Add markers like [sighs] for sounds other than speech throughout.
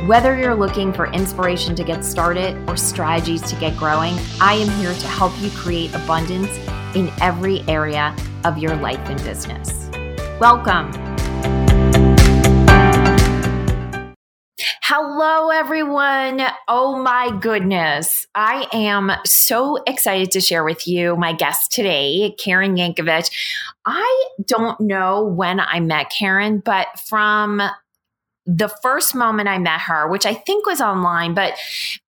Whether you're looking for inspiration to get started or strategies to get growing, I am here to help you create abundance in every area of your life and business. Welcome. Hello, everyone. Oh my goodness. I am so excited to share with you my guest today, Karen Yankovich. I don't know when I met Karen, but from the first moment I met her, which I think was online, but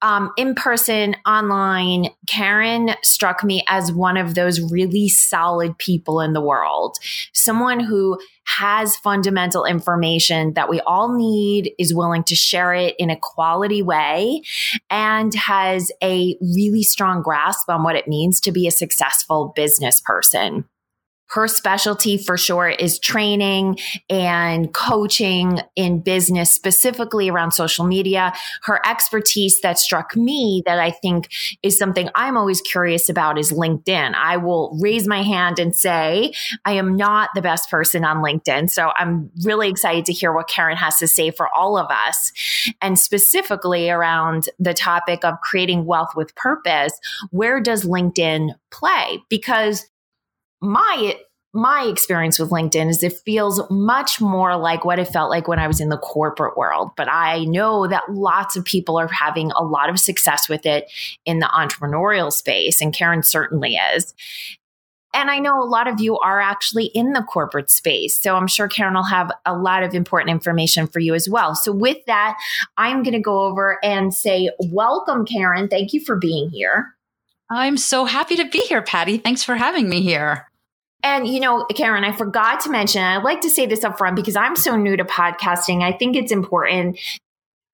um, in person, online, Karen struck me as one of those really solid people in the world. Someone who has fundamental information that we all need, is willing to share it in a quality way, and has a really strong grasp on what it means to be a successful business person her specialty for sure is training and coaching in business, specifically around social media. Her expertise that struck me that I think is something I'm always curious about is LinkedIn. I will raise my hand and say, I am not the best person on LinkedIn. So I'm really excited to hear what Karen has to say for all of us. And specifically around the topic of creating wealth with purpose, where does LinkedIn play? Because my my experience with LinkedIn is it feels much more like what it felt like when I was in the corporate world. But I know that lots of people are having a lot of success with it in the entrepreneurial space, and Karen certainly is. And I know a lot of you are actually in the corporate space. So I'm sure Karen will have a lot of important information for you as well. So with that, I'm going to go over and say, Welcome, Karen. Thank you for being here. I'm so happy to be here, Patty. Thanks for having me here. And, you know, Karen, I forgot to mention, I'd like to say this up front because I'm so new to podcasting. I think it's important.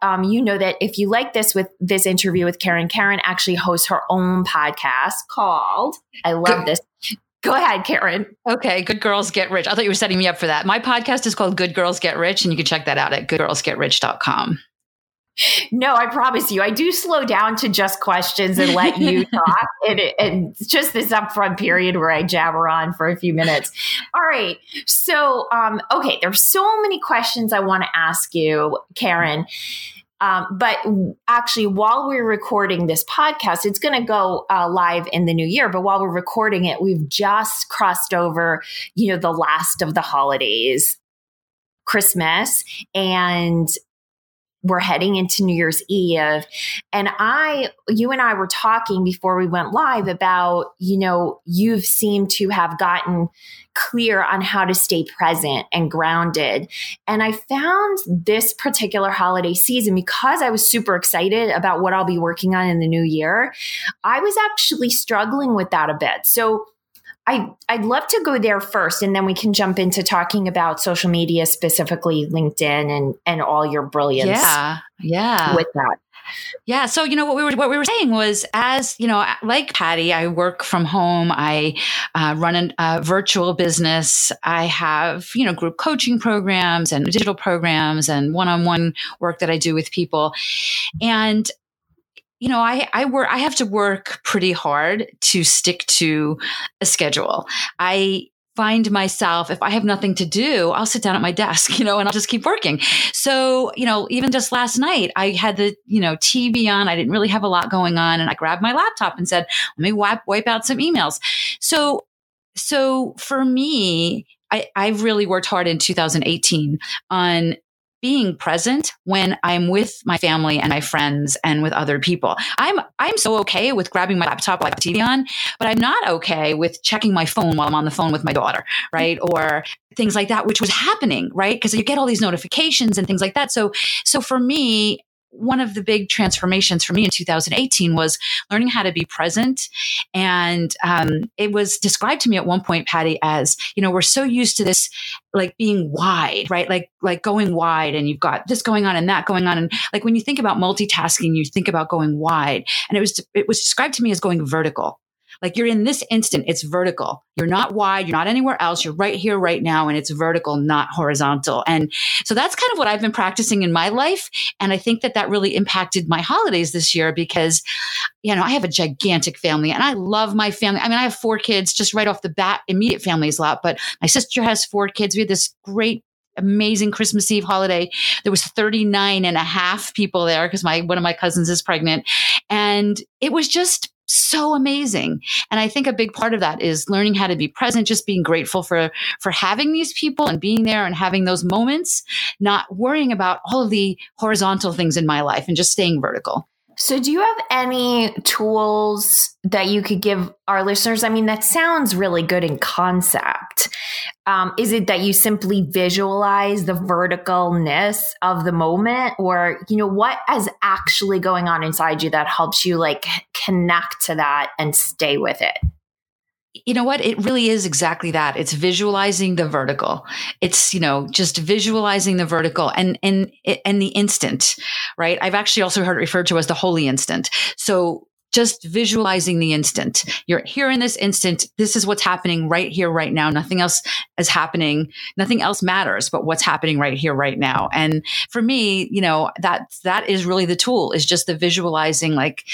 Um, you know that if you like this with this interview with Karen, Karen actually hosts her own podcast called, I love this. Go ahead, Karen. Okay, Good Girls Get Rich. I thought you were setting me up for that. My podcast is called Good Girls Get Rich, and you can check that out at goodgirlsgetrich.com. No, I promise you, I do slow down to just questions and let you [laughs] talk. and, and just this upfront period where I jabber on for a few minutes. All right. So, um, okay, there's so many questions I want to ask you, Karen. Um, but actually, while we're recording this podcast, it's going to go uh, live in the new year. But while we're recording it, we've just crossed over, you know, the last of the holidays, Christmas, and we're heading into New Year's Eve. And I, you and I were talking before we went live about, you know, you've seemed to have gotten clear on how to stay present and grounded. And I found this particular holiday season because I was super excited about what I'll be working on in the new year. I was actually struggling with that a bit. So, I, I'd love to go there first, and then we can jump into talking about social media, specifically LinkedIn and and all your brilliance. Yeah, yeah. With that, yeah. So, you know, what we were, what we were saying was as, you know, like Patty, I work from home. I uh, run a uh, virtual business. I have, you know, group coaching programs and digital programs and one-on-one work that I do with people. And you know, I, I work, I have to work pretty hard to stick to a schedule. I find myself, if I have nothing to do, I'll sit down at my desk, [laughs] you know, and I'll just keep working. So, you know, even just last night, I had the, you know, TV on. I didn't really have a lot going on. And I grabbed my laptop and said, let me wipe, wipe out some emails. So, so for me, I, I really worked hard in 2018 on being present when I'm with my family and my friends and with other people. I'm I'm so okay with grabbing my laptop while like TV on, but I'm not okay with checking my phone while I'm on the phone with my daughter, right? Or things like that, which was happening, right? Because you get all these notifications and things like that. So so for me, one of the big transformations for me in 2018 was learning how to be present. And um, it was described to me at one point, Patty, as, you know, we're so used to this like being wide, right? Like, like going wide and you've got this going on and that going on. And like when you think about multitasking, you think about going wide. And it was, it was described to me as going vertical. Like you're in this instant, it's vertical. You're not wide. You're not anywhere else. You're right here, right now. And it's vertical, not horizontal. And so that's kind of what I've been practicing in my life. And I think that that really impacted my holidays this year because, you know, I have a gigantic family and I love my family. I mean, I have four kids just right off the bat, immediate family is a lot, but my sister has four kids. We had this great amazing Christmas Eve holiday. There was 39 and a half people there because my one of my cousins is pregnant. And it was just so amazing. And I think a big part of that is learning how to be present, just being grateful for, for having these people and being there and having those moments, not worrying about all of the horizontal things in my life and just staying vertical. So, do you have any tools that you could give our listeners? I mean, that sounds really good in concept. Um, is it that you simply visualize the verticalness of the moment, or you know what is actually going on inside you that helps you like connect to that and stay with it? you know what? It really is exactly that. It's visualizing the vertical. It's, you know, just visualizing the vertical and, and, and the instant, right? I've actually also heard it referred to as the holy instant. So just visualizing the instant. You're here in this instant. This is what's happening right here, right now. Nothing else is happening. Nothing else matters but what's happening right here, right now. And for me, you know, that, that is really the tool is just the visualizing, like,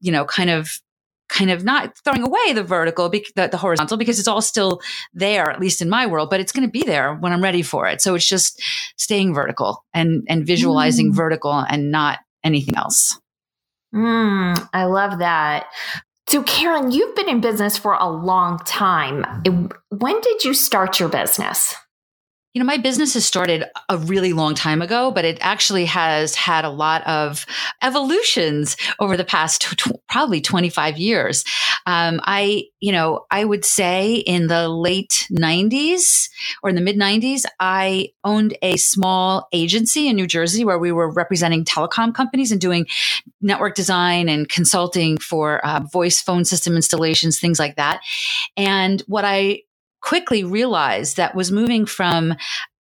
you know, kind of kind of not throwing away the vertical, the, the, horizontal, because it's all still there, at least in my world, but it's going to be there when I'm ready for it. So it's just staying vertical and, and visualizing mm. vertical and not anything else. Mm, I love that. So, Karen, you've been in business for a long time. When did you start your business? You know, my business has started a really long time ago, but it actually has had a lot of evolutions over the past tw- probably 25 years. Um, I, you know, I would say in the late 90s or in the mid 90s, I owned a small agency in New Jersey where we were representing telecom companies and doing network design and consulting for uh, voice phone system installations, things like that. And what I quickly realized that was moving from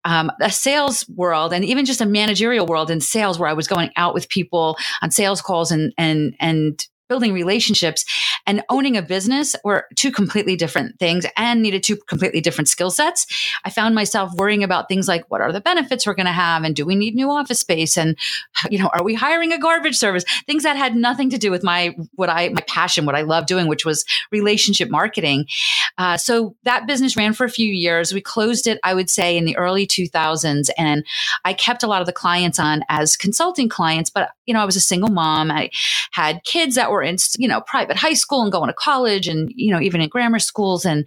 um, a sales world and even just a managerial world in sales where I was going out with people on sales calls and and and building relationships and owning a business were two completely different things and needed two completely different skill sets. I found myself worrying about things like what are the benefits we're going to have and do we need new office space and you know are we hiring a garbage service things that had nothing to do with my what I my passion what I love doing which was relationship marketing. Uh, so that business ran for a few years. We closed it I would say in the early 2000s and I kept a lot of the clients on as consulting clients but you know I was a single mom. I had kids that were in, you know, private high school and going to college and, you know, even in grammar schools. And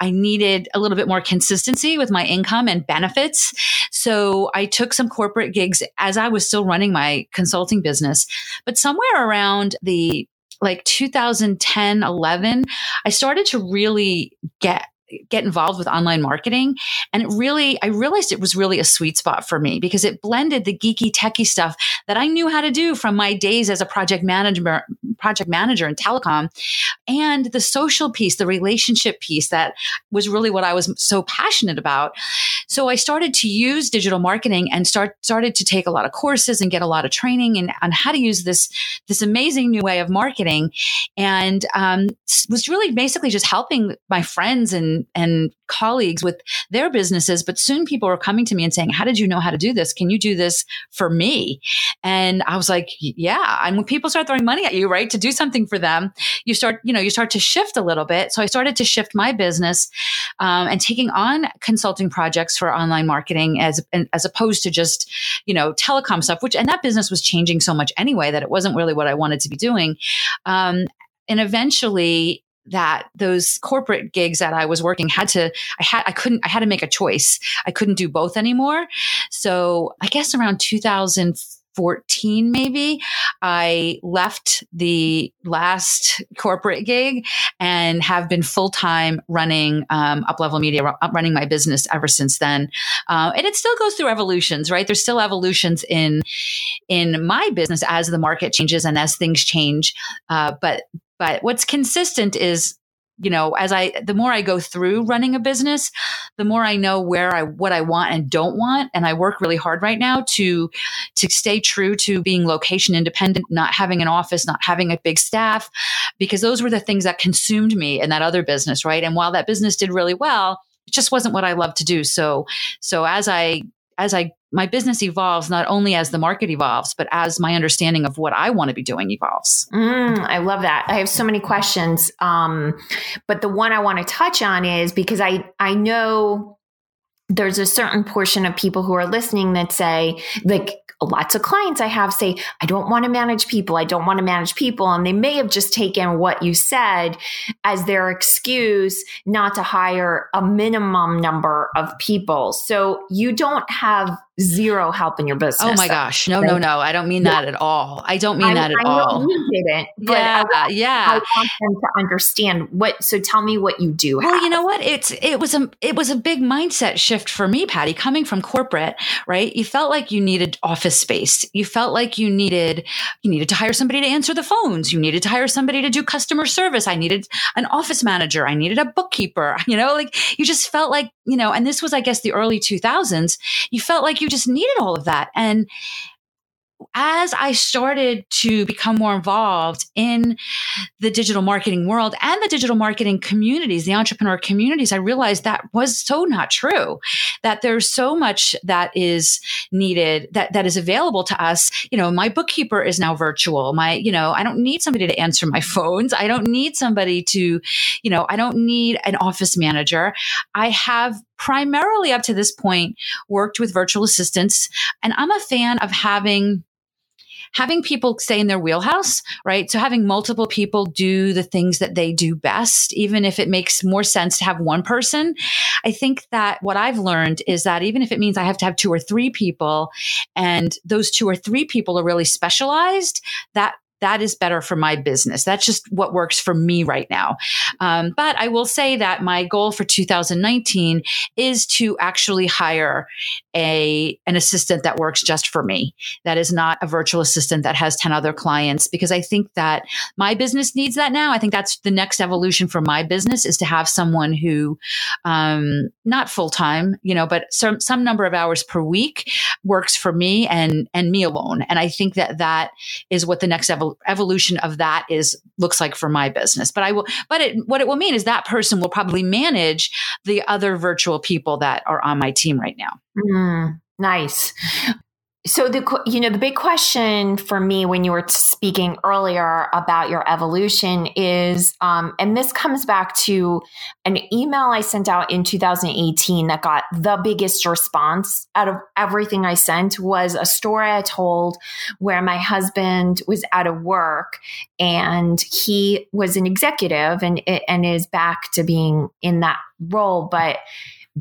I needed a little bit more consistency with my income and benefits. So I took some corporate gigs as I was still running my consulting business. But somewhere around the like 2010, 11, I started to really get get involved with online marketing. And it really, I realized it was really a sweet spot for me because it blended the geeky techie stuff that I knew how to do from my days as a project manager, project manager in telecom and the social piece, the relationship piece that was really what I was so passionate about. So I started to use digital marketing and start, started to take a lot of courses and get a lot of training and on how to use this, this amazing new way of marketing. And, um, was really basically just helping my friends and and colleagues with their businesses. But soon people were coming to me and saying, How did you know how to do this? Can you do this for me? And I was like, Yeah. And when people start throwing money at you, right, to do something for them, you start, you know, you start to shift a little bit. So I started to shift my business um, and taking on consulting projects for online marketing as as opposed to just, you know, telecom stuff, which and that business was changing so much anyway that it wasn't really what I wanted to be doing. Um, and eventually that those corporate gigs that I was working had to, I had, I couldn't, I had to make a choice. I couldn't do both anymore. So I guess around 2014 maybe i left the last corporate gig and have been full-time running um, UpLevel Media running my business ever since then uh, and it still goes through evolutions right there's still evolutions in in my business as the market changes and as things change uh, but but what's consistent is you know, as I, the more I go through running a business, the more I know where I, what I want and don't want. And I work really hard right now to, to stay true to being location independent, not having an office, not having a big staff, because those were the things that consumed me in that other business. Right. And while that business did really well, it just wasn't what I love to do. So, so as I, as I my business evolves not only as the market evolves, but as my understanding of what I want to be doing evolves. Mm, I love that. I have so many questions, um, but the one I want to touch on is because I I know there's a certain portion of people who are listening that say like lots of clients I have say, I don't want to manage people. I don't want to manage people. And they may have just taken what you said as their excuse not to hire a minimum number of people. So you don't have zero help in your business. Oh my gosh. No, no, no. I don't mean that at all. I don't mean I, that at I all. You didn't. yeah. I, yeah. I want them to understand what, so tell me what you do. Well, you know what? It's, it was a, it was a big mindset shift for me, Patty, coming from corporate, right? You felt like you needed office space. You felt like you needed, you needed to hire somebody to answer the phones. You needed to hire somebody to do customer service. I needed an office manager. I needed a bookkeeper, [laughs] you know, like you just felt like, you know, and this was, I guess, the early 2000s. You felt like you just needed all of that. And as I started to become more involved in the digital marketing world and the digital marketing communities, the entrepreneur communities, I realized that was so not true. That there's so much that is needed that that is available to us. You know, my bookkeeper is now virtual. My, you know, I don't need somebody to answer my [laughs] phones. I don't need somebody to, you know, I don't need an office manager. I have primarily up to this point worked with virtual assistants and I'm a fan of having having people stay in their wheelhouse, right? So having multiple people do the things that they do best, even if it makes more sense to have one person. I think that what I've learned is that even if it means I have to have two or three people and those two or three people are really specialized, that that is better for my business. That's just what works for me right now. Um, but I will say that my goal for 2019 is to actually hire a an assistant that works just for me. That is not a virtual assistant that has 10 other clients because I think that my business needs that now. I think that's the next evolution for my business is to have someone who um, not full time, you know, but some some number of hours per week works for me and and me alone. And I think that that is what the next evolution evolution of that is looks like for my business. But I will, but it, what it will mean is that person will probably manage the other virtual people that are on my team right now. Mm, nice. So the you know the big question for me when you were speaking earlier about your evolution is, um, and this comes back to an email I sent out in 2018 that got the biggest response out of everything I sent was a story I told where my husband was out of work and he was an executive and and is back to being in that role, but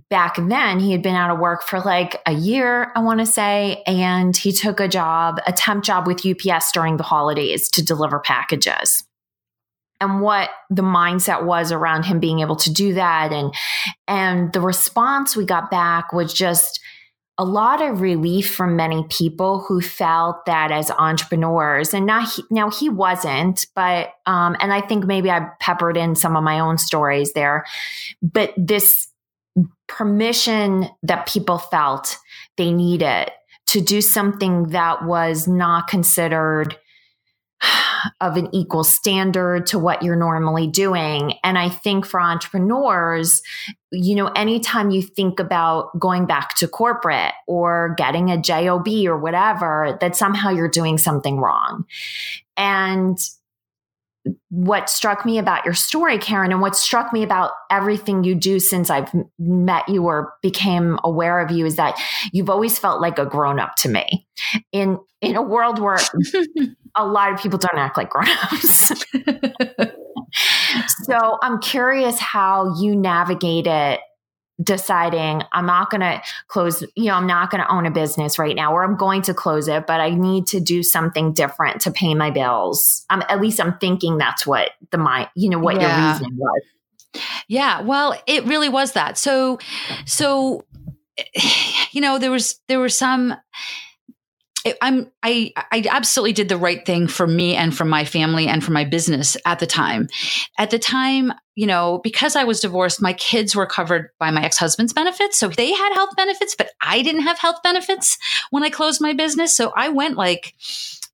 back then he had been out of work for like a year, I want to say, and he took a job, a temp job with UPS during the holidays to deliver packages. And what the mindset was around him being able to do that and and the response we got back was just a lot of relief from many people who felt that as entrepreneurs and now he, now he wasn't but um, and i think maybe i peppered in some of my own stories there but this permission that people felt they needed to do something that was not considered [sighs] of an equal standard to what you're normally doing. And I think for entrepreneurs, you know, anytime you think about going back to corporate or getting a job or whatever, that somehow you're doing something wrong. And what struck me about your story, Karen, and what struck me about everything you do since I've met you or became aware of you is that you've always felt like a grown up to me. In in a world where [laughs] a lot of people don't act like grown ups. [laughs] so I'm curious how you navigate it deciding I'm not going to close, you know, I'm not going to own a business right now, or I'm going to close it, but I need to do something different to pay my bills. Um, at least I'm thinking that's what the my, you know, what yeah. your reason was. Yeah, well, it really was that. So, so, [sighs] you know, there was there were some I'm I I absolutely did the right thing for me and for my family and for my business at the time. At the time, you know, because I was divorced, my kids were covered by my ex-husband's benefits, so they had health benefits, but I didn't have health benefits when I closed my business. So I went like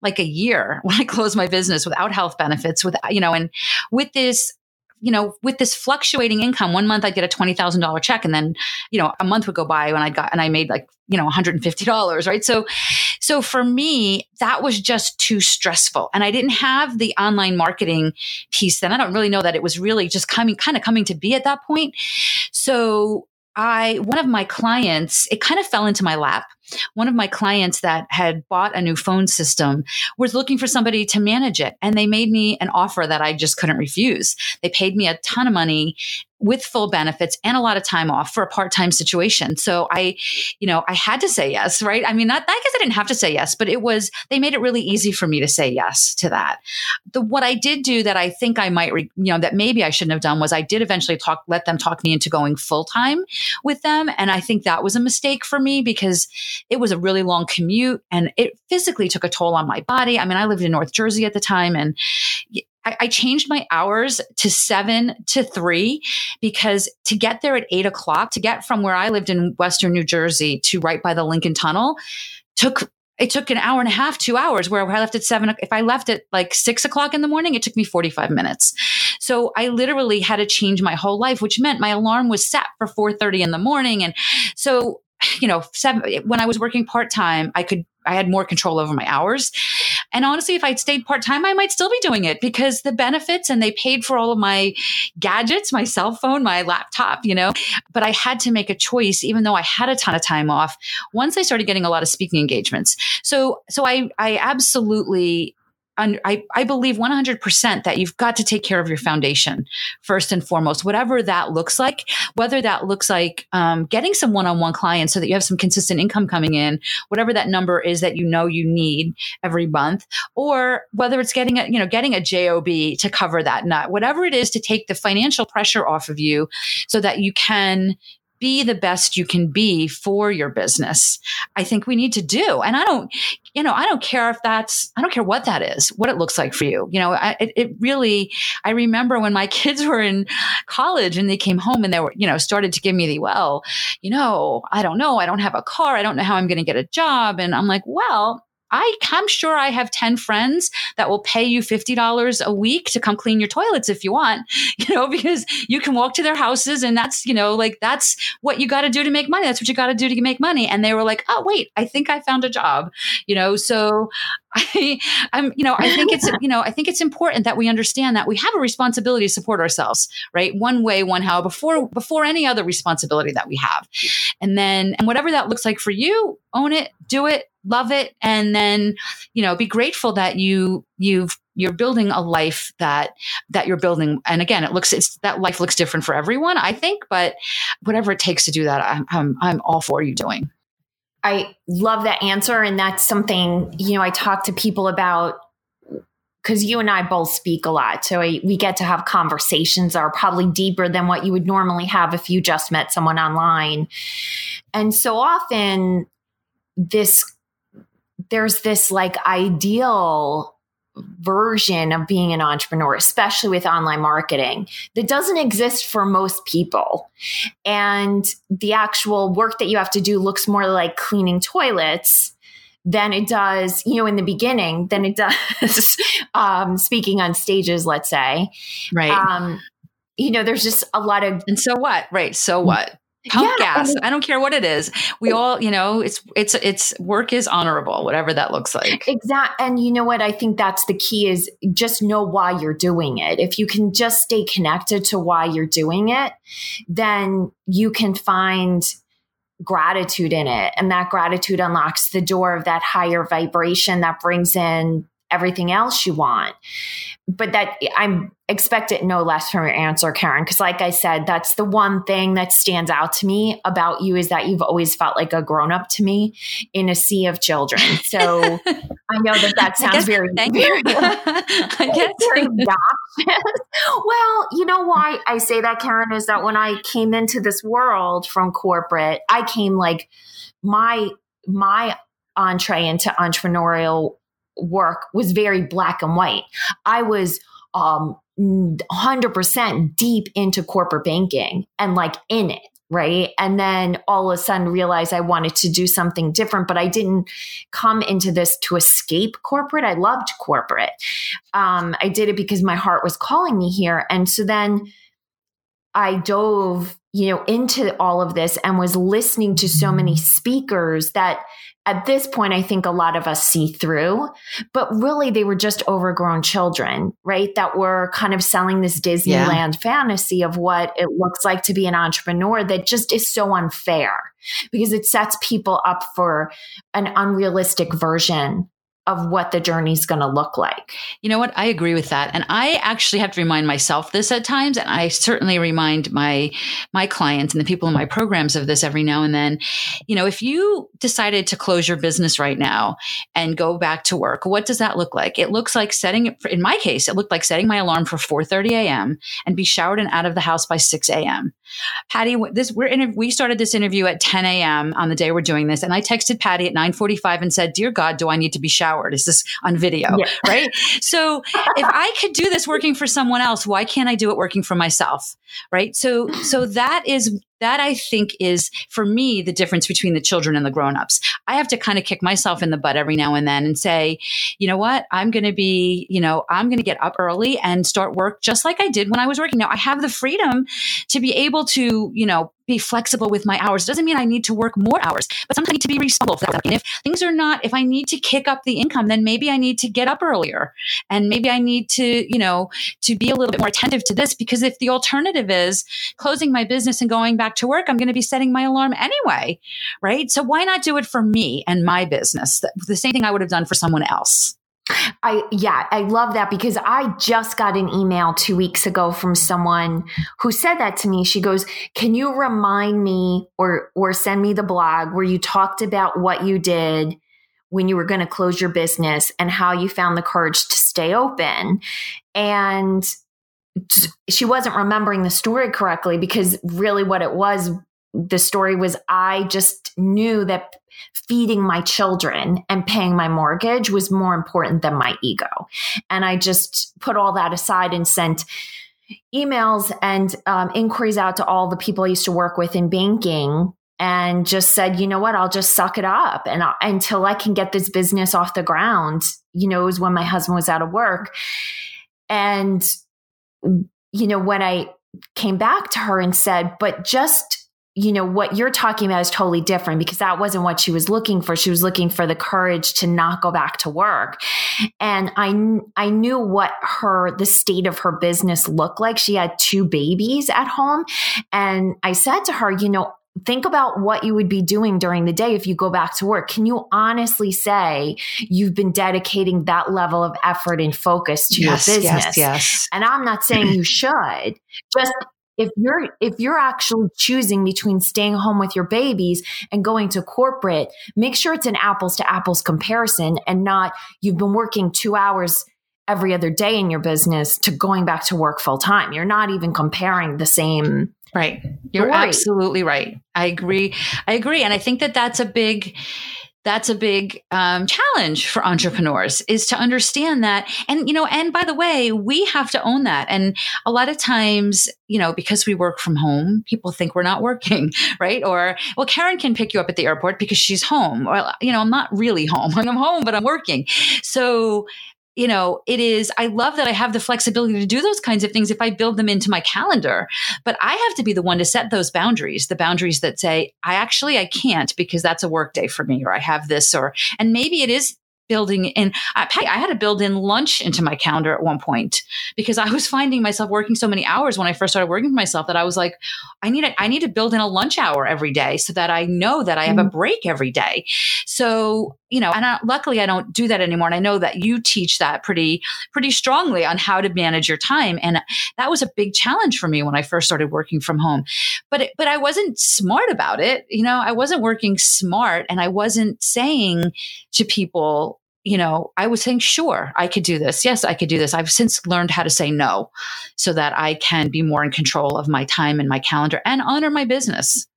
like a year [laughs] when I closed my business without health benefits with you know and with this you know, with this fluctuating income, one month I'd get a $20,000 check and then, you know, a month would go by when I got, and I made like, you know, $150, right? So, so for me, that was just too stressful. And I didn't have the online marketing piece then. I don't really know that it was really just coming, kind of coming to be at that point. So I, one of my clients, it kind of fell into my lap one of my clients that had bought a new phone system was looking for somebody to manage it. And they made me an offer that I just couldn't refuse. They paid me a ton of money with full benefits and a lot of time off for a part-time situation. So I, you know, I had to say yes, right? I mean, not, I guess I didn't have to say yes, but it was, they made it really easy for me to say yes to that. The, what I did do that I think I might, re, you know, that maybe I shouldn't have done was I did eventually talk, let them talk me into going full-time with them. And I think that was a mistake for me because it was a really long commute and it physically took a toll on my body. I mean, I lived in North Jersey at the time and I, I changed my hours to seven to three because to get there at eight o'clock, to get from where I lived in Western New Jersey to right by the Lincoln Tunnel took it took an hour and a half, two hours where I left at seven. If I left at like six o'clock in the morning, it took me 45 minutes. So I literally had to change my whole life, which meant my alarm was set for 4.30 in the morning. And so you know, seven, when I was working part time, I could, I had more control over my hours. And honestly, if I'd stayed part time, I might still be doing it because the benefits and they paid for all of my gadgets, my cell phone, my laptop, you know. But I had to make a choice, even though I had a ton of time off. Once I started getting a lot of speaking engagements, so so I I absolutely I, I believe 100% that you've got to take care of your foundation first and foremost, whatever that looks like, whether that looks like um, getting some one on one clients so that you have some consistent income coming in, whatever that number is that you know you need every month, or whether it's getting a, you know, getting a JOB to cover that nut, whatever it is to take the financial pressure off of you so that you can be the best you can be for your business. I think we need to do. And I don't, you know, I don't care if that's, I don't care what that is, what it looks like for you. You know, I, it, it really, I remember when my [laughs] kids were in college and they came home and they were, you know, started to give me the, well, you know, I don't know. I don't have a car. I don't know how I'm going to get a job. And I'm like, well, I, I'm sure I have 10 friends that will pay you $50 a week to come clean your toilets if you want, [laughs] you know, because you can walk to their houses and that's, you know, like that's what you got to do to make money. That's what you got to do to make money. And they were like, oh, wait, I think I found a job, you know, so [laughs] I, I'm, you know, I think it's, you know, I think it's important that we understand that we have a responsibility to support ourselves, right? One way, one how, before before any other responsibility that we have, and then and whatever that looks like for you, own it, do it, love it, and then, you know, be grateful that you you've you're building a life that that you're building and again it looks it's that life looks different for everyone i think but whatever it takes to do that i'm i'm, I'm all for you doing I love that answer. And that's something, you know, I talk to people about because you and I both speak a lot. So I, we get to have conversations that are probably deeper than what you would normally have if you just met someone online. And so often, this, there's this like ideal version of being an entrepreneur, especially with online marketing, that doesn't exist for most people. And the actual work that you have to do looks more like cleaning toilets than it does, you know, in the beginning, than it [laughs] does um, speaking on stages, let's say. Right. Um, you know, there's just a lot of. And so what? Right. So what? Pump yeah, gas. I, mean, I, don't care what it is. We all, you know, it's it's it's work is honorable, whatever that looks like. Exactly. And you know what? I think that's the key is just know why you're doing it. If you can just stay connected to why you're doing it, then you can find gratitude in it. And that gratitude unlocks the door of that higher vibration that brings in everything else you want. but that I'm expect it no less from your answer, Karen. Because, like I said, that's the one thing that stands out to me about you is that you've always felt like a grown up to me in a sea of children. So [laughs] I know that that sounds guess, very, thank very, you. [laughs] I guess. [laughs] very well, you know why I say that, Karen, is that when I came into this world from corporate, I came like my my entree into entrepreneurial work was very black and white. I was um 100% deep into corporate banking and like in it right? And then all of a sudden realized i wanted to do something different but i didn't come into this to escape corporate. I loved corporate. Um, i did it because my heart was calling me here. And so then i dove you know into all of this and was listening to so many speakers that at this point, I think a lot of us see through, but really they were just overgrown children, right? That were kind of selling this Disneyland yeah. fantasy of what it looks like to be an entrepreneur that just is so unfair because it sets people up for an unrealistic version of what the journey's going to look like. You know what? I agree with that. And I actually have to remind myself this at times and I certainly remind my my clients and the people in my programs of this every now and then. You know, if you decided to close your business right now and go back to work, what does that look like? It looks like setting in my case, it looked like setting my alarm for 4:30 a.m. and be showered and out of the house by 6 a.m. Patty, this we're in, we started this interview at 10 a.m. on the day we're doing this and I texted Patty at 9:45 and said, "Dear God, do I need to be showered?" Is this on video? Yeah. [laughs] Right. So if I could do this working for someone else, why can't I do it working for myself? Right. So, so that is that I think is for me the difference between the children and the grown-ups. I have to kind of kick myself in the butt every now and then and say, you know what, I'm going to be, you know, I'm going to get up early and start work just like I did when I was working. Now I have the freedom to be able to, you know, be flexible with my hours. It doesn't mean I need to work more hours, but sometimes I need to be responsible for that. And if things are not, if I need to kick up the income, then maybe I need to get up earlier and maybe I need to, you know, to be a little bit more attentive to this because if the alternative is closing my business and going back to work, I'm going to be setting my alarm anyway. Right. So why not do it for me and my business? The same thing I would have done for someone else. I yeah, I love that because I just got an email 2 weeks ago from someone who said that to me. She goes, "Can you remind me or or send me the blog where you talked about what you did when you were going to close your business and how you found the courage to stay open?" And she wasn't remembering the story correctly because really what it was the story was I just knew that feeding my children and paying my mortgage was more important than my ego. And I just put all that aside and sent emails and um, inquiries out to all the people I used to work with in banking and just said, you know what, I'll just suck it up and I'll, until I can get this business off the ground. You know, it was when my husband was out of work. And, you know, when I came back to her and said, but just you know, what you're talking about is totally different because that wasn't what she was looking for. She was looking for the courage to not go back to work. And I, I knew what her, the state of her business looked like. She had two babies at home. And I said to her, you know, think about what you would be doing during the day if you go back to work. Can you honestly say you've been dedicating that level of effort and focus to yes, your business? Yes, yes. And I'm not saying you should. Just if you're if you're actually choosing between staying home with your babies and going to corporate make sure it's an apples to apples comparison and not you've been working 2 hours every other day in your business to going back to work full time you're not even comparing the same right. You're story. absolutely right. I agree. I agree. And i think that that's a big that's a big um, challenge for entrepreneurs is to understand that. And you know and by the way we have to own that. And a lot of times you know because we work from home people think we're not working [laughs] right? Or well karen can pick you up at the airport because she's home. Well you know i'm not really home. [laughs] I'm home but i'm working. So you know, it is, I love that I have the flexibility to do those kinds of things if I build them into my calendar. But I have to be the one to set those boundaries, the boundaries that say, I actually, I can't because that's a work day for me, or I have this, or, and maybe it is building in I, I had to build in lunch into my calendar at one point because I was [laughs] finding myself working so many hours when I first started working for myself that I was like I need a, I need to build in a lunch hour every day so that I know that I have mm. a break every day. So you know, and I, luckily I don't do that anymore. And I know that you teach that pretty, pretty strongly on how to manage your time. And that was a big challenge for me when I first started working from home. But, it, but I wasn't smart about it. You know, I wasn't working smart and I wasn't saying to people, you know, I was saying, sure, I could do this. Yes, I could do this. I've since learned how to say no so that I can be more in control of my time and my calendar and honor my business.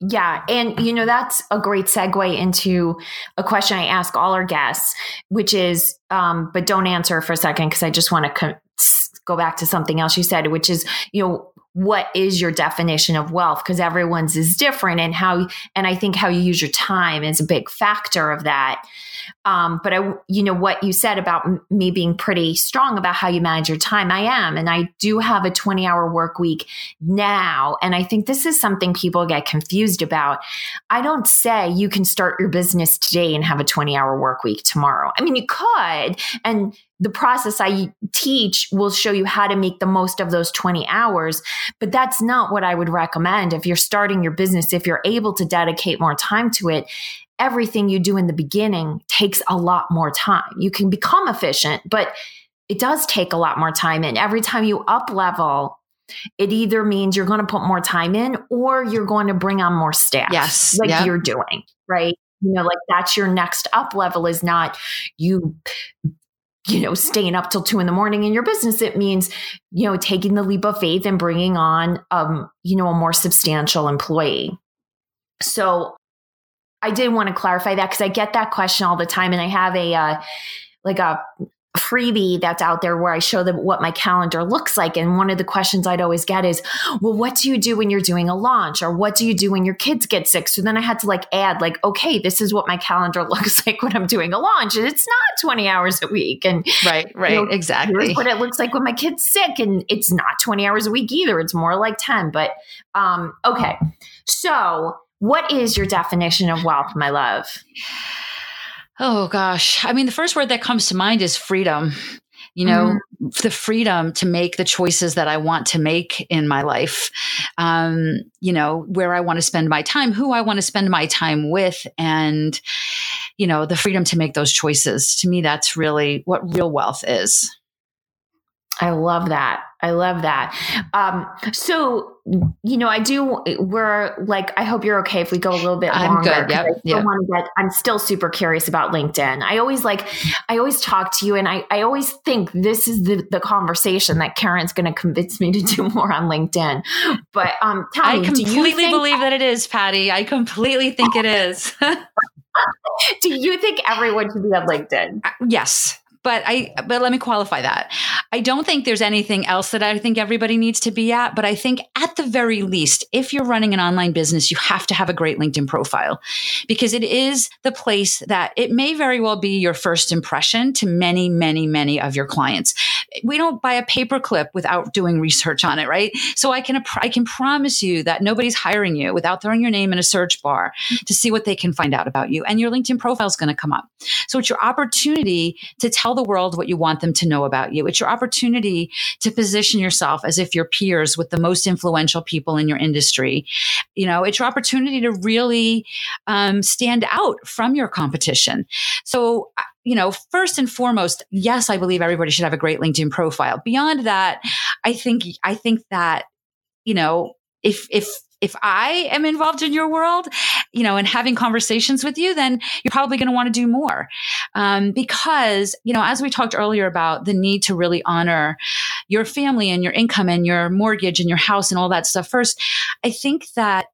Yeah. And, you know, that's a great segue into a question I ask all our guests, which is, um, but don't answer for a second because I just want to co- go back to something else you said, which is, you know, what is your definition of wealth? Because everyone's is different and how, and I think how you use your time is a big factor of that. Um, but I, you know, what you said about me being pretty strong about how you manage your time, I am. And I do have a 20 hour work week now. And I think this is something people get confused about. I don't say you can start your business today and have a 20 hour work week tomorrow. I mean, you could, and the process I teach will show you how to make the most of those 20 hours. But that's not what I would recommend if you're starting your business, if you're able to dedicate more time to it everything you do in the beginning takes a lot more time. You can become efficient, but it does take a lot more time. And every time you up level, it either means you're going to put more time in or you're going to bring on more staff. Yes. Like yep. you're doing, right? You know, like that's your next up level is not you you know, staying up till two in the morning in your business, it means, you know, taking the leap of faith and bringing on, um, you know, a more substantial employee. So I did want to clarify that because I get that question all the time, and I have a uh, like a freebie that's out there where I show them what my calendar looks like. And one of the questions I'd always get is, well, what do you do when you're doing a launch? Or what do you do when your kids get sick? So then I had to like add, like, okay, this is what my calendar [laughs] looks like when I'm doing a launch. And it's not 20 hours a week. And right, right, you know, exactly. what it looks like when my kid's sick. And it's not 20 hours a week either. It's more like 10. But um, okay. So what is your definition of wealth, my love? Oh gosh. I mean, the first word that comes to mind is freedom. You know, mm-hmm. the freedom to make the choices that I want to make in my life. Um, you know, where I want to spend my time, who I want to spend my time with, and, you know, the freedom to make those choices. To me, that's really what real wealth is. I love that. I love that. Um, so, you know, I do, we're like, I hope you're okay if we go a little bit I'm longer. Good. Yep. I still yep. want to get, I'm still super curious about LinkedIn. I always like, I always talk to you and I, I always think this is the, the conversation that Karen's going to convince me to do [laughs] more on LinkedIn. But, um, I completely think- believe that it is, Patty. I completely think it is. [laughs] [laughs] do you think everyone should be on LinkedIn? Uh, yes but I but let me qualify that. I don't think there's anything else that I think everybody needs to be at, but I think at the very least, if you're running an online business, you have to have a great LinkedIn profile because it is the place that it may very well be your first impression to many, many, many of your clients. We don't buy a paperclip without doing research on it, right? So I can I can promise you that nobody's hiring you without throwing your name in a search bar to see what they can find out about you, and your LinkedIn profile is going to come up. So it's your opportunity to tell tell the world what you want them to know about you. It's your opportunity to position yourself as if you're peers with the most influential people in your industry. You know, it's your opportunity to really um, stand out from your competition. So, uh, you know, first and foremost, yes, I believe everybody should have a great LinkedIn profile. Beyond that, I think I think that you know if if if I am involved in your world, you know, and having conversations with you, then you're probably going to want to do more. Um, because, you know, as we talked earlier about the need to really honor your family and your income and your mortgage and your house and all that stuff first, I think that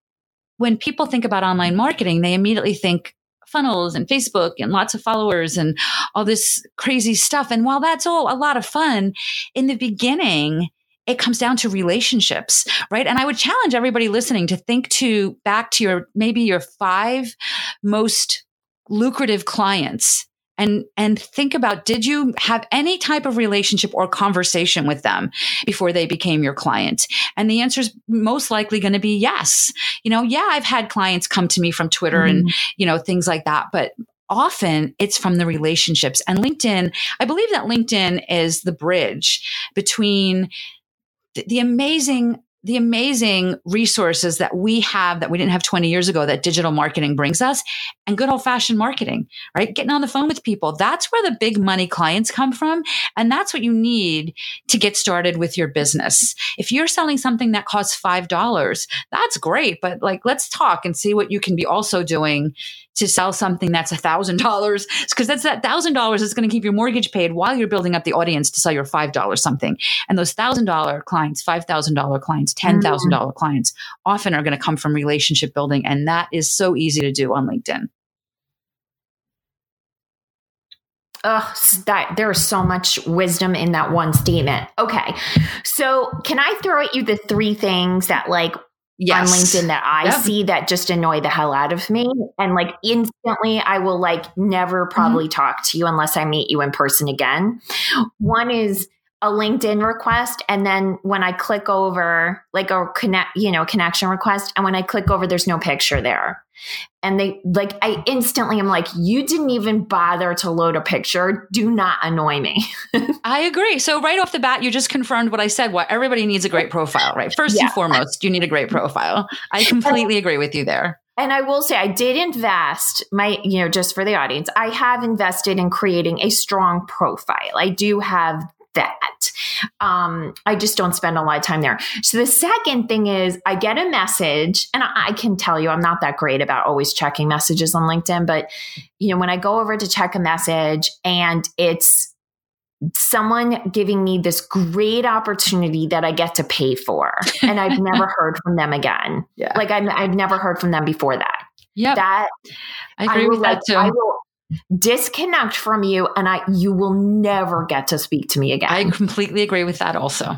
when people think about online marketing, they immediately think funnels and Facebook and lots of followers and all this crazy stuff. And while that's all a lot of fun in the beginning, it comes down to relationships, right? And I would challenge everybody listening to think to back to your maybe your five most lucrative clients and and think about did you have any type of relationship or conversation with them before they became your client and the answer is most likely going to be yes you know yeah i've had clients come to me from twitter mm-hmm. and you know things like that but often it's from the relationships and linkedin i believe that linkedin is the bridge between the, amazing the amazing resources that we have that we didn't have 20 years ago that digital marketing brings us and good old fashioned marketing, right? Getting on the phone with people. That's where the big money clients come from. And that's what you need to get started with your business. If you're selling something that costs $5, that's great. But like, let's talk and see what you can be also doing to sell something that's a thousand dollars because that's that thousand dollars is going to keep your mortgage paid while you're building up the audience to sell your five dollars something and those thousand dollar clients five thousand dollar clients ten thousand mm. dollar clients often are going to come from relationship building and that is so easy to do on linkedin Oh, that there's so much wisdom in that one statement. Okay. So, can I throw at you the three things that like yes. on LinkedIn that I yep. see that just annoy the hell out of me. And like instantly, I will like never mm-hmm. probably mm-hmm. talk to you unless I meet you in person again. One is a LinkedIn request. And then when I click over, like a connect, you know, connection request, and when I click over, there's no picture there. And they like, I instantly am like, you didn't even bother to load a picture. Do not annoy me. [laughs] I agree. So, right off the bat, you just confirmed what I said. What everybody needs a great profile, right? First yeah. and foremost, you need a great profile. I completely agree with you there. And I will say, I did invest my, you know, just for the audience, I have invested in creating a strong profile. I do have that. Um, I just don't spend a lot of time there. So the second thing is I get a message, and I, I can tell you I'm not that great about always checking messages on LinkedIn, but you know, when I go over to check a message and it's someone giving me this great opportunity that I get to pay for, and I've [laughs] never heard from them again. Yeah. Like I've, I've never heard from them before that. Yeah. That I agree I with like, that too. I will disconnect from you and I you will never get to speak to me again. I completely agree with that also.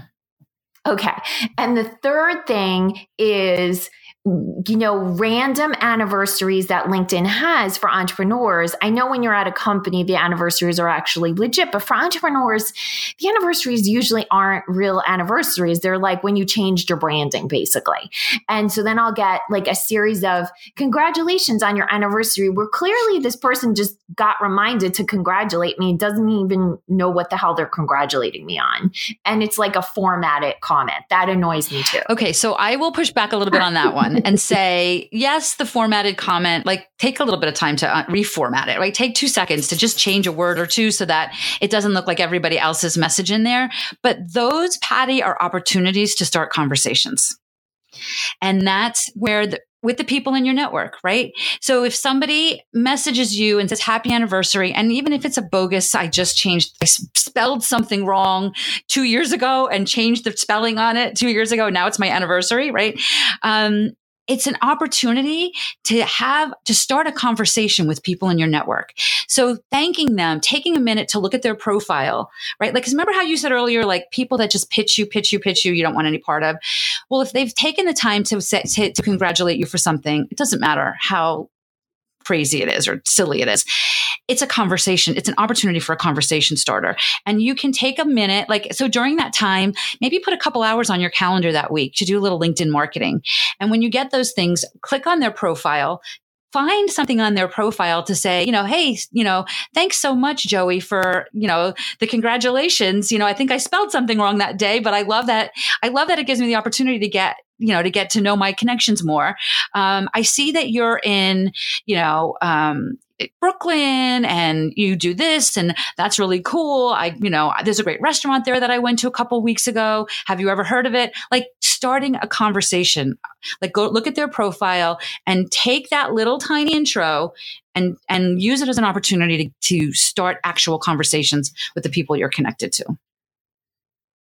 Okay. And the third thing is you know, random anniversaries that LinkedIn has for entrepreneurs. I know when you're at a company, the anniversaries are actually legit, but for entrepreneurs, the anniversaries usually aren't real anniversaries. They're like when you changed your branding, basically. And so then I'll get like a series of congratulations on your anniversary, where clearly this person just got reminded to congratulate me, doesn't even know what the hell they're congratulating me on. And it's like a formatted comment. That annoys me too. Okay. So I will push back a little bit on that one and say, yes, the formatted comment, like take a little bit of time to uh, reformat it, right? Take two seconds to just change a word or two so that it doesn't look like everybody else's message in there. But those, Patty, are opportunities to start conversations. And that's where the, with the people in your network, right? So if somebody messages you and says happy anniversary, and even if it's a bogus, I just changed, I spelled something wrong two years ago and changed the spelling on it two years ago. Now it's my anniversary, right? Um, it's an opportunity to have to start a conversation with people in your network. So thanking them, taking a minute to look at their profile, right? Like, cause remember how you said earlier, like people that just pitch you, pitch you, pitch you, you don't want any part of. Well, if they've taken the time to, to, to congratulate you for something, it doesn't matter how crazy it is or silly it is. It's a conversation. It's an opportunity for a conversation starter. And you can take a minute, like, so during that time, maybe put a couple hours on your calendar that week to do a little LinkedIn marketing. And when you get those things, click on their profile, find something on their profile to say, you know, hey, you know, thanks so much, Joey, for, you know, the congratulations. You know, I think I spelled something wrong that day, but I love that. I love that it gives me the opportunity to get, you know, to get to know my connections more. Um, I see that you're in, you know, um, Brooklyn and you do this and that's really cool. I, you know, there's a great restaurant there that I went to a couple weeks ago. Have you ever heard of it? Like starting a conversation, like go look at their profile and take that little tiny intro and, and use it as an opportunity to, to start actual conversations with the people you're connected to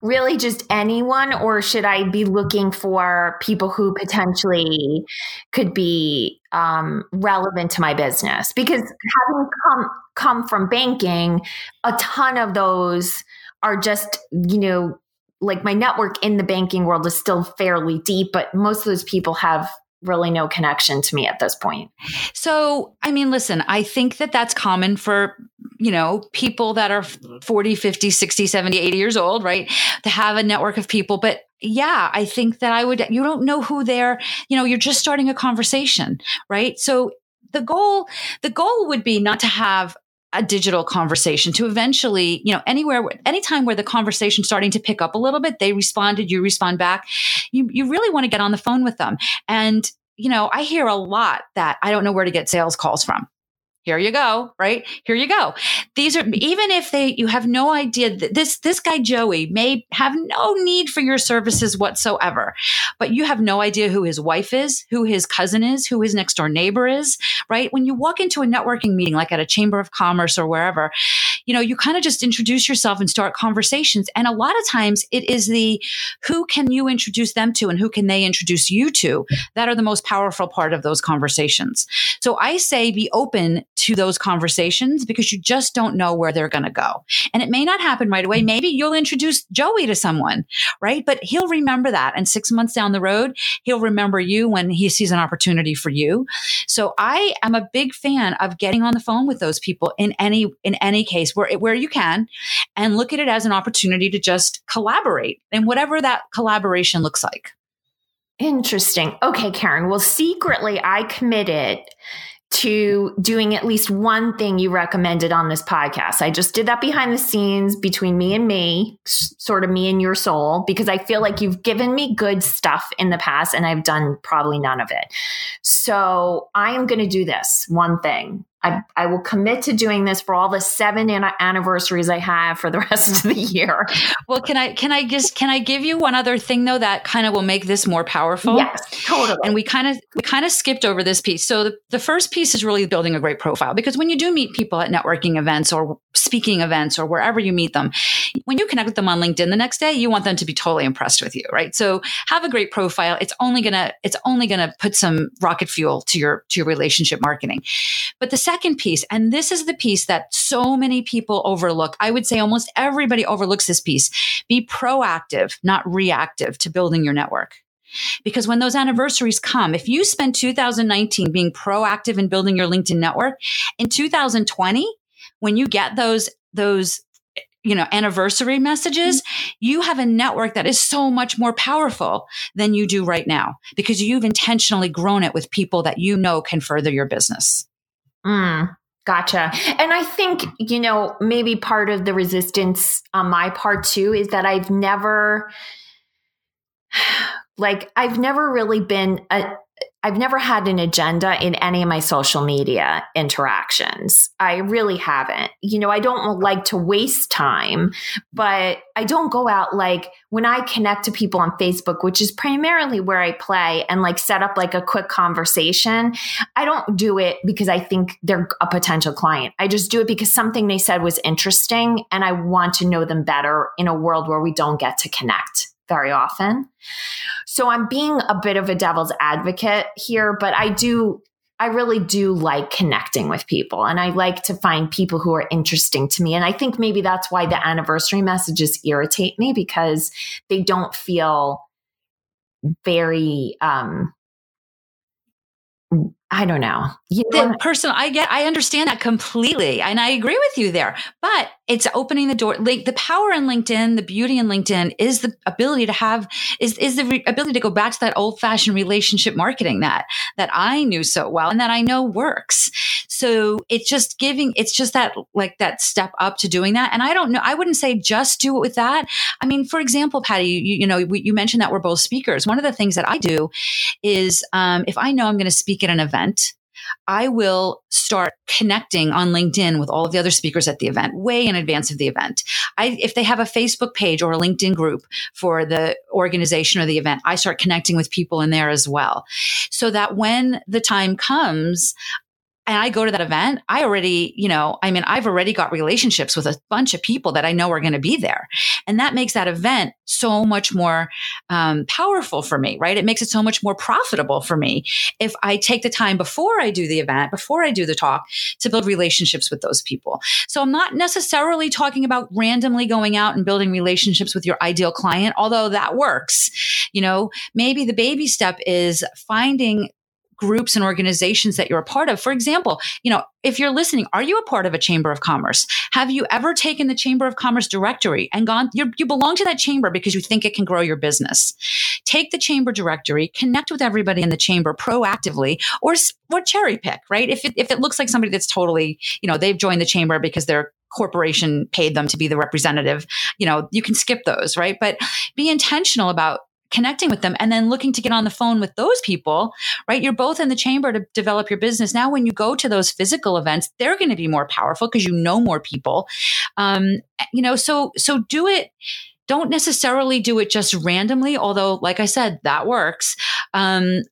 really just anyone or should i be looking for people who potentially could be um, relevant to my business because having come come from banking a ton of those are just you know like my network in the banking world is still fairly deep but most of those people have really no connection to me at this point. So, I mean, listen, I think that that's common for, you know, people that are 40, 50, 60, 70, 80 years old, right? To have a network of people. But yeah, I think that I would, you don't know who they're, you know, you're just starting a conversation, right? So the goal, the goal would be not to have a digital conversation to eventually, you know, anywhere, anytime where the conversation's starting to pick up a little bit, they responded, you respond back. You, you really want to get on the phone with them. And, you know, I hear a lot that I don't know where to get sales calls from here you go right? Here you go. These are mm-hmm. even if they you have no idea that this this guy joey may have no need for your services whatsoever but you have no idea who his wife is who his cousin is who his next door neighbor is right? When you walk into a networking meeting like at a chamber of commerce or wherever you know you kind of just introduce yourself and start conversations and a lot of times it is the who can you introduce them to and who can they introduce you to that are the most powerful part of those conversations. So i say be open to those conversations because you just don't know where they're going to go. And it may not happen right away. Maybe you'll introduce Joey to someone, right? But he'll remember that. And six months down the road, he'll remember you when he sees an opportunity for you. So I am a big fan of getting on the phone with those people in any, in any case where, where you can and look at it as an opportunity to just collaborate and whatever that collaboration looks like. Interesting. Okay, Karen. Well, secretly, I committed to doing at least one thing you recommended on this podcast. I just did that behind the scenes between me and me, sort of me and your soul, because I feel like you've given me good stuff in the past and I've done probably none of it. So I am going to do this one thing. I, I will commit to doing this for all the seven anniversaries I have for the rest of the [laughs] year. Well, can I can I just can I give you one other thing though that kind of will make this more powerful? Yes, totally. And we kind of we kind of skipped over this piece. So the, the first piece is really building a great profile because when you do meet people at networking events or speaking events or wherever you meet them, when you connect with them on LinkedIn the next day, you want them to be totally impressed with you, right? So have a great profile. It's only gonna it's only gonna put some rocket fuel to your to your relationship marketing. But the second piece, and this is the piece that so many people overlook. I would say almost everybody overlooks this piece. Be proactive, not reactive to building your network. Because when those anniversaries come, if you spend 2019 being proactive in building your LinkedIn network, in 2020, when you get those, those you know, anniversary messages, mm-hmm. you have a network that is so much more powerful than you do right now because you've intentionally grown it with people that you know can further your business. Mm, gotcha. And I think, you know, maybe part of the resistance on my part too is that I've never, [sighs] like, I've never really been a, I've never had an agenda in any of my social media interactions. I really haven't. You know, I don't like to waste time, but I don't go out like when I connect to people on Facebook, which is primarily where I play and like set up like a quick conversation. I don't do it because I think they're a potential client. I just do it because something they said was interesting and I want to know them better in a world where we don't get to connect very often. So I'm being a bit of a devil's advocate here, but I do I really do like connecting with people and I like to find people who are interesting to me. And I think maybe that's why the anniversary messages irritate me because they don't feel very um I don't know. You know? The person, I get, I understand that completely. And I agree with you there, but it's opening the door. Like the power in LinkedIn, the beauty in LinkedIn is the ability to have, is, is the re- ability to go back to that old fashioned relationship marketing that, that I knew so well and that I know works. So it's just giving, it's just that, like that step up to doing that. And I don't know, I wouldn't say just do it with that. I mean, for example, Patty, you, you know, we, you mentioned that we're both speakers. One of the things that I do is, um, if I know I'm going to speak at an event, event, I will start connecting on LinkedIn with all of the other speakers at the event way in advance of the event. I, if they have a Facebook page or a LinkedIn group for the organization or the event, I start connecting with people in there as well. So that when the time comes, and I go to that event, I already, you know, I mean, I've already got relationships with a bunch of people that I know are going to be there. And that makes that event so much more um, powerful for me, right? It makes it so much more profitable for me if I take the time before I do the event, before I do the talk to build relationships with those people. So I'm not necessarily talking about randomly going out and building relationships with your ideal client, although that works. You know, maybe the baby step is finding groups and organizations that you're a part of. For example, you know, if you're listening, are you a part of a chamber of commerce? Have you ever taken the chamber of commerce directory and gone, you belong to that chamber because you think it can grow your business? Take the chamber directory, connect with everybody in the chamber proactively or, or cherry pick, right? If it, if it looks like somebody that's totally, you know, they've joined the chamber because they're corporation paid them to be the representative, you know, you can skip those, right? But be intentional about connecting with them and then looking to get on the phone with those people, right? You're both in the chamber to develop your business. Now, when you go to those physical events, they're going to be more powerful because you know more people. Um, you know, so, so do it. Don't necessarily do it just randomly, although, like I said, that works. Um,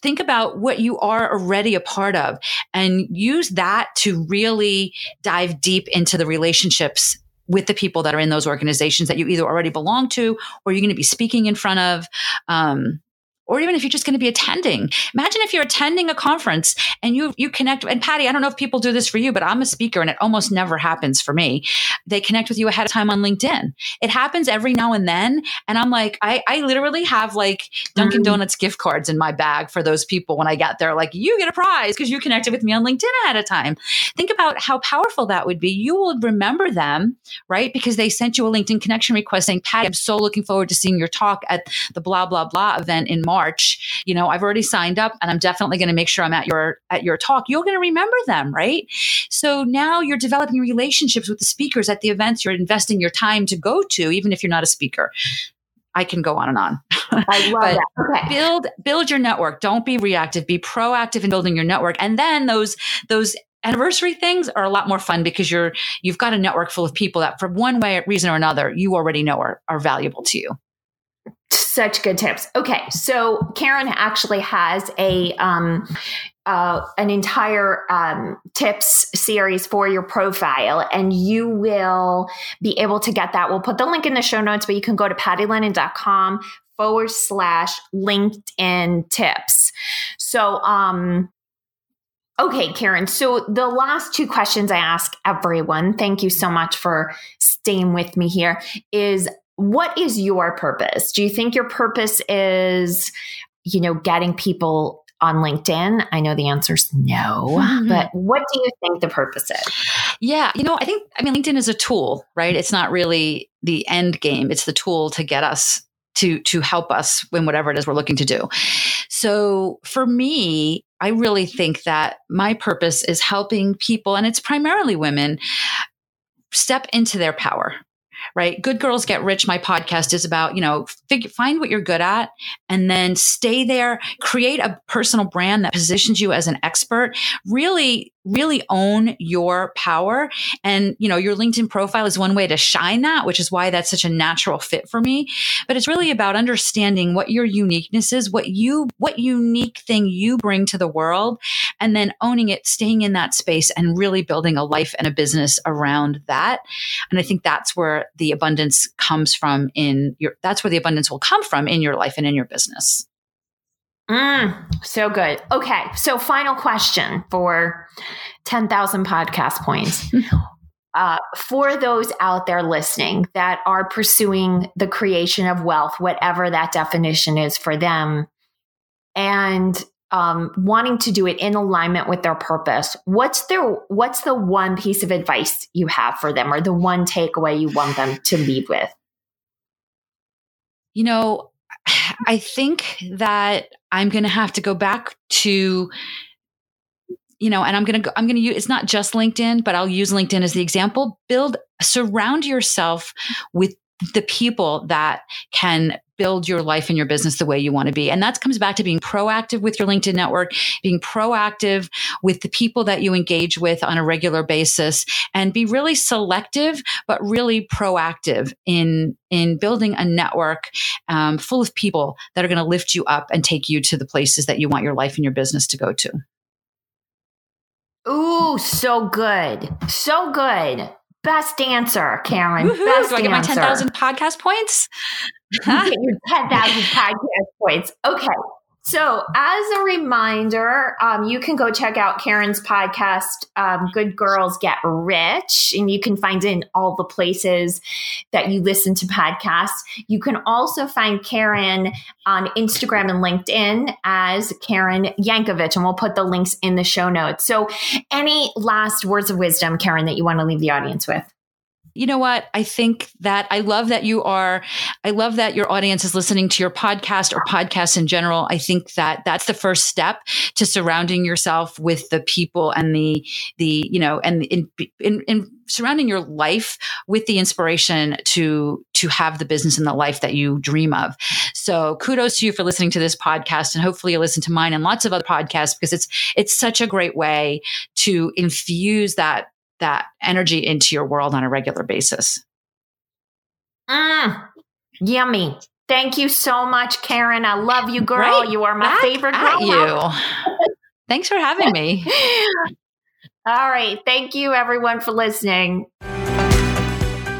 think about what you are already a part of and use that to really dive deep into the relationships with the people that are in those organizations that you either already belong to or you're going to be speaking in front of. Um, or even if you're just going to be attending. Imagine if you're attending a conference and you you connect and Patty, I don't know if people do this for you, but I'm a speaker and it almost never happens for me. They connect with you ahead of time on LinkedIn. It happens every now and then and I'm like I I literally have like Dunkin' mm. Donuts gift cards in my bag for those people when I get there like you get a prize because you connected with me on LinkedIn ahead of time. Think about how powerful that would be. You will remember them, right? Because they sent you a LinkedIn connection request saying, "Patty, I'm so looking forward to seeing your talk at the blah blah blah event in March." March, you know, I've already signed up and I'm definitely going to make sure I'm at your at your talk. You're going to remember them, right? So now you're developing relationships with the speakers at the events you're investing your time to go to, even if you're not a speaker. I can go on and on. I love [laughs] that. Okay. Build build your network. Don't be reactive. Be proactive in building your network. And then those those anniversary things are a lot more fun because you're you've got a network full of people that for one way reason or another you already know are, are valuable to you such good tips. Okay, so Karen actually has a um, uh, an entire um, tips series for your profile, and you will be able to get that. We'll put the link in the show notes, but you can go to pattylennon.com forward slash LinkedIn tips. So, um, Okay, Karen. So the last two questions I ask everyone, thank you so much for staying with me here, is what is your purpose? Do you think your purpose is, you know, getting people on LinkedIn? I know the answer is no, mm-hmm. but what do you think the purpose is? Yeah, you know, I think, I mean, LinkedIn is a tool, right? It's not really the end game, it's the tool to get us to to help us in whatever it is we're looking to do. So for me, I really think that my purpose is helping people and it's primarily women step into their power right? Good Girls Get Rich, my podcast is about, you know, figure, find what you're good at and then stay there, create a personal brand that positions you as an expert, really really own your power. And, you know, your LinkedIn profile is one way to shine that, which is why that's such a natural fit for me. But it's really about understanding what your uniqueness is, what you, what unique thing you bring to the world, and then owning it, staying in that space and really building a life and a business around that. And I think that's where the abundance comes from in your, that's where the abundance will come from in your life and in your business. Mm, so good. Okay. So, final question for 10,000 podcast points. [laughs] Uh, for those out there listening that are pursuing the creation of wealth, whatever that definition is for them, and um, wanting to do it in alignment with their purpose, what's their what's the one piece of advice you have for them, or the one takeaway you want them to leave with? You know, [sighs] I think that I'm going to have to go back to you know, and I'm going to I'm going to use, it's not just LinkedIn, but I'll use LinkedIn as the example. Build, surround yourself with the people that can build your life and your business the way you want to be. And that comes back to being proactive with your LinkedIn network, being proactive with the people that you engage with on a regular basis and be really selective, but really proactive in, in building a network um, full of people that are going to lift you up and take you to the places that you want your life and your business to go to. Ooh, so good. So good. Best answer, Karen. Woo-hoo. Best Do I get my 10,000 podcast points? you [laughs] get your 10,000 podcast points. Okay. So, as a reminder, um, you can go check out Karen's podcast, um, Good Girls Get Rich, and you can find it in all the places that you listen to podcasts. You can also find Karen on Instagram and LinkedIn as Karen Yankovich, and we'll put the links in the show notes. So, any last words of wisdom, Karen, that you want to leave the audience with? You know what? I think that I love that you are, I love that your audience is listening to your podcast or podcasts in general. I think that that's the first step to surrounding yourself with the people and the, the, you know, and in, in, in surrounding your life with the inspiration to, to have the business and the life that you dream of. So kudos to you for listening to this podcast and hopefully you listen to mine and lots of other podcasts because it's, it's such a great way to infuse that that energy into your world on a regular basis. Mm, yummy. Thank you so much, Karen. I love you, girl. Right? You are my Back favorite girl. you. [laughs] Thanks for having me. All right. Thank you, everyone, for listening.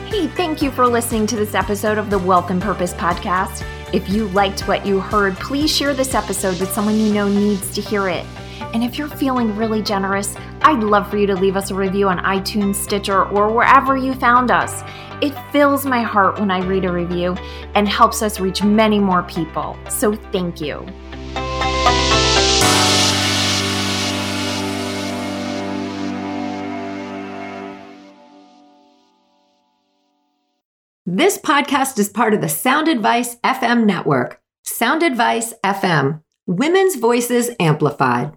Hey, thank you for listening to this episode of the Wealth and Purpose Podcast. If you liked what you heard, please share this episode with someone you know needs to hear it. And if you're feeling really generous, I'd love for you to leave us a review on iTunes, Stitcher, or wherever you found us. It fills my heart when I read a review and helps us reach many more people. So thank you. This podcast is part of the Sound Advice FM network. Sound Advice FM, Women's Voices Amplified.